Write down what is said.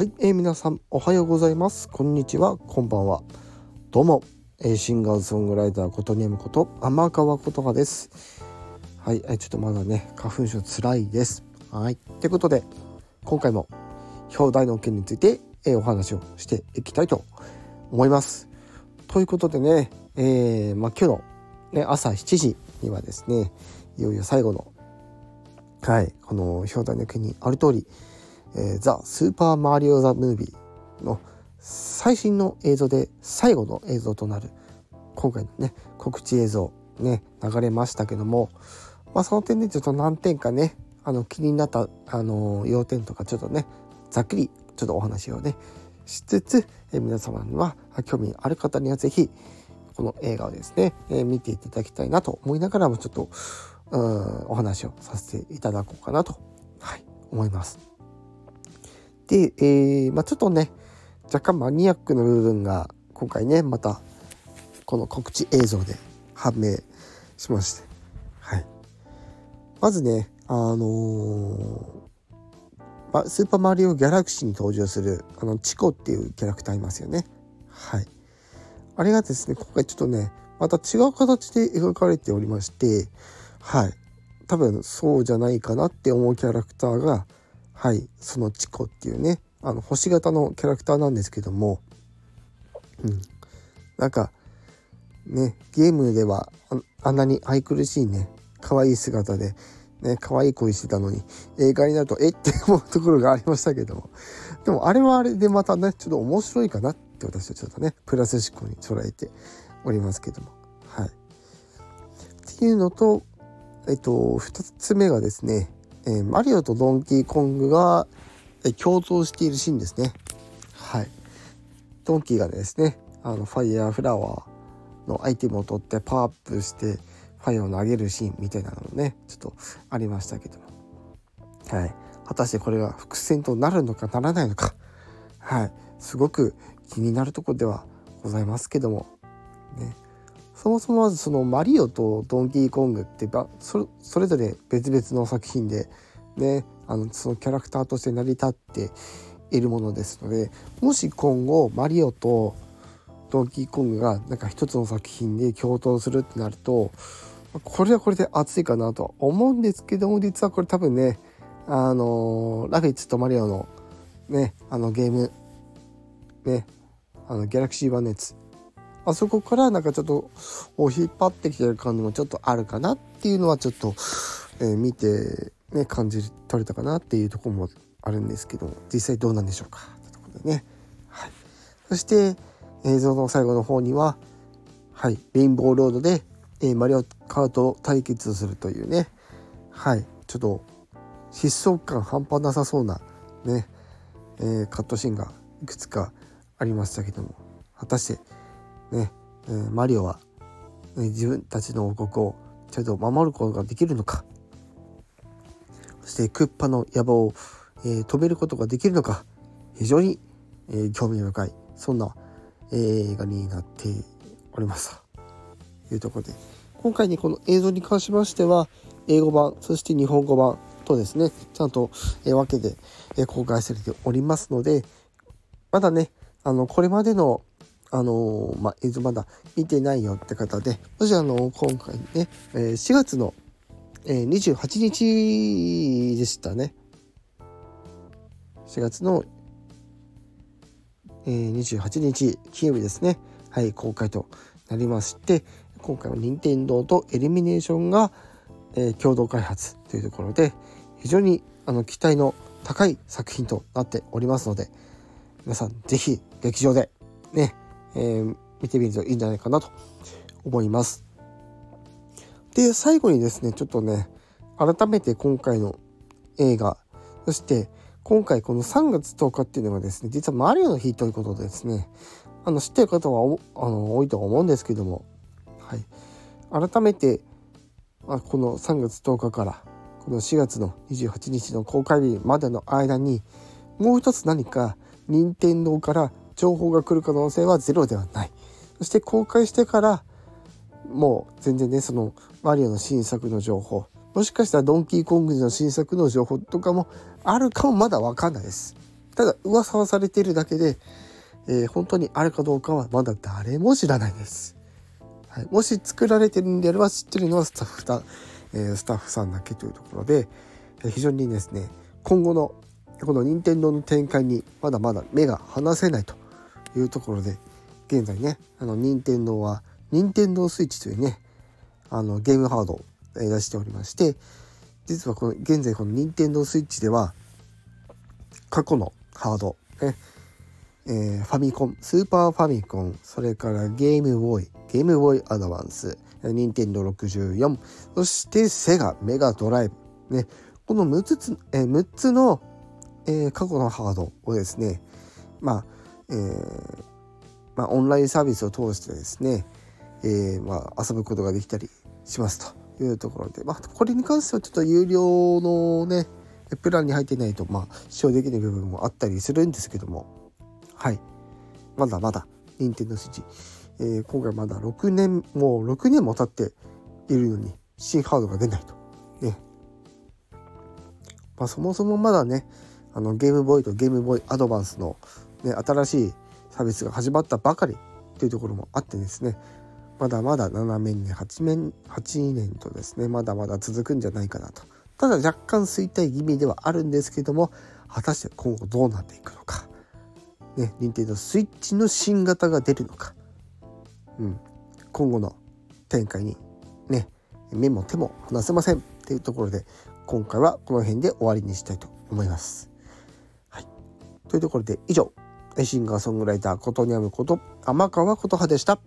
はい、えー、皆さんおはようございます。こんにちは。こんばんは。どうも、えー、シンガーソングライターことにむこと天川琴葉です。はい、えー、ちょっとまだね花粉症つらいです。はい。ということで今回も表題の件について、えー、お話をしていきたいと思います。ということでね、えー、まあ、今日の、ね、朝7時にはですねいよいよ最後のはいこの表題の件にある通りえー、ザ・スーパーマリオ・ザ・ムービーの最新の映像で最後の映像となる今回のね告知映像ね流れましたけども、まあ、その点でちょっと何点かねあの気になったあの要点とかちょっとねざっくりちょっとお話をねしつつ、えー、皆様には興味ある方には是非この映画をですね、えー、見ていただきたいなと思いながらもちょっとうんお話をさせていただこうかなと、はい、思います。で、えー、まあ、ちょっとね若干マニアックな部分が今回ねまたこの告知映像で判明しまして、はい、まずねあのー、スーパーマリオギャラクシーに登場するあのチコっていうキャラクターいますよね。はい。あれがですね今回ちょっとねまた違う形で描かれておりまして。はい。多分そうじゃないかなって思うキャラクターがはいそのチコっていうねあの星型のキャラクターなんですけどもうん。なんかねゲームではあんなに愛くるしいね可愛い姿でね可愛い声してたのに映画になるとえって思うところがありましたけども。でもあれはあれでまたねちょっと面白いかなって私はちょっとねプラス思考に捉えておりますけども。はい。っていうのとえっと2つ目がですねえー、マリオとドンキーコングが、え、共闘しているシーンですね。はい。ドンキーがですね、あの、ファイヤーフラワーのアイテムを取ってパワーアップして、ファイヤーを投げるシーンみたいなのもね、ちょっとありましたけども。はい。果たしてこれが伏線となるのかならないのか。はい。すごく気になるとこではございますけども。ね。そもそもまずそのマリオとドンキーコングってそれぞれ別々の作品でねあのそのキャラクターとして成り立っているものですのでもし今後マリオとドンキーコングがなんか一つの作品で共闘するってなるとこれはこれで熱いかなと思うんですけども実はこれ多分ねあのラフィッツとマリオのねあのゲームねあのギャラクシーバネツあそこからなんかちょっと引っ張ってきてる感じもちょっとあるかなっていうのはちょっと、えー、見てね感じ取れたかなっていうとこもあるんですけど実際どうなんでしょうか。ってところでね、はい、そして映像の最後の方にははい。レインボーロードで、えー、マリオカート対決するというね。はい。ちょっと疾走感半端なさそうなね、えー、カットシーンがいくつかありましたけども。果たしてね、えー、マリオは、ね、自分たちの王国をちゃんと守ることができるのか。そしてクッパの野望を、えー、止めることができるのか。非常に、えー、興味深いそんな、映画になっております。というところで今回にこの映像に関しましては英語版そして日本語版とですねちゃんと、え分けて、え公開されておりますのでまだねあのこれまでのあのー、まあ、映像まだ見てないよって方で、もしあの、今回ね、えー、4月の、えー、28日でしたね。4月の、えー、28日金曜日ですね。はい、公開となりまして、今回は任天堂とエリミネーションが、えー、共同開発というところで、非常にあの期待の高い作品となっておりますので、皆さん是非劇場でね、えー、見てみるといいんじゃないかなと思います。で最後にですねちょっとね改めて今回の映画そして今回この3月10日っていうのがですね実はマリオの日ということでですねあの知ってる方はあの多いと思うんですけども、はい、改めて、あ、この3月10日からこの4月の28日の公開日までの間にもう一つ何か任天堂から情報が来る可能性はゼロではない。そして公開してからもう全然ねそのマリオの新作の情報もしかしたらドンキーコングの新作の情報とかもあるかもまだ分かんないです。ただ噂はされているだけで、えー、本当にあるかどうかはまだ誰も知らないです。はい、もし作られてるんであれば知ってるのはスタッフだ、えー、スタッフさんだけというところで、え、非常にですね今後のこの任天堂の展開にまだまだ目が離せないと。いうところで現在ねあの任天堂は任天堂スイッチというねあのゲームハードを出しておりまして実はこの現在この任天堂スイッチでは過去のハード、ねえー、ファミコンスーパーファミコンそれからゲームボーイゲームボーイアドバンス任天堂64そしてセガメガドライブねこの6つ,、えー、6つの、えー、過去のハードをですねまあ、えーまあ、オンラインサービスを通してですね、えー、まあ、遊ぶことができたりしますというところで、まあ、これに関してはちょっと有料のねプランに入ってないと、まあ、使用できない部分もあったりするんですけどもはい。まだまだ任天堂スイッチ、えー、今回まだ6年もう6年も経っているのに新ハードが出ないと。ね。まあ、そもそもまだねあのゲームボーイとゲームボーイアドバンスの、ね、新しいサービスが始まったばかりというところもあってですね。まだまだ7年に8年 ,8 年とですねまだまだ続くんじゃないかなと。ただ若干衰退気味ではあるんですけども果たして今後どうなっていくのか。ね任天堂スイッチの新型が出るのか、うん、今後の展開にね目も手も離せませんっていうところで今回はこの辺で終わりにしたいと思います。はい、というところで以上。シンガーソングライターことにゃむこと天川琴葉でした。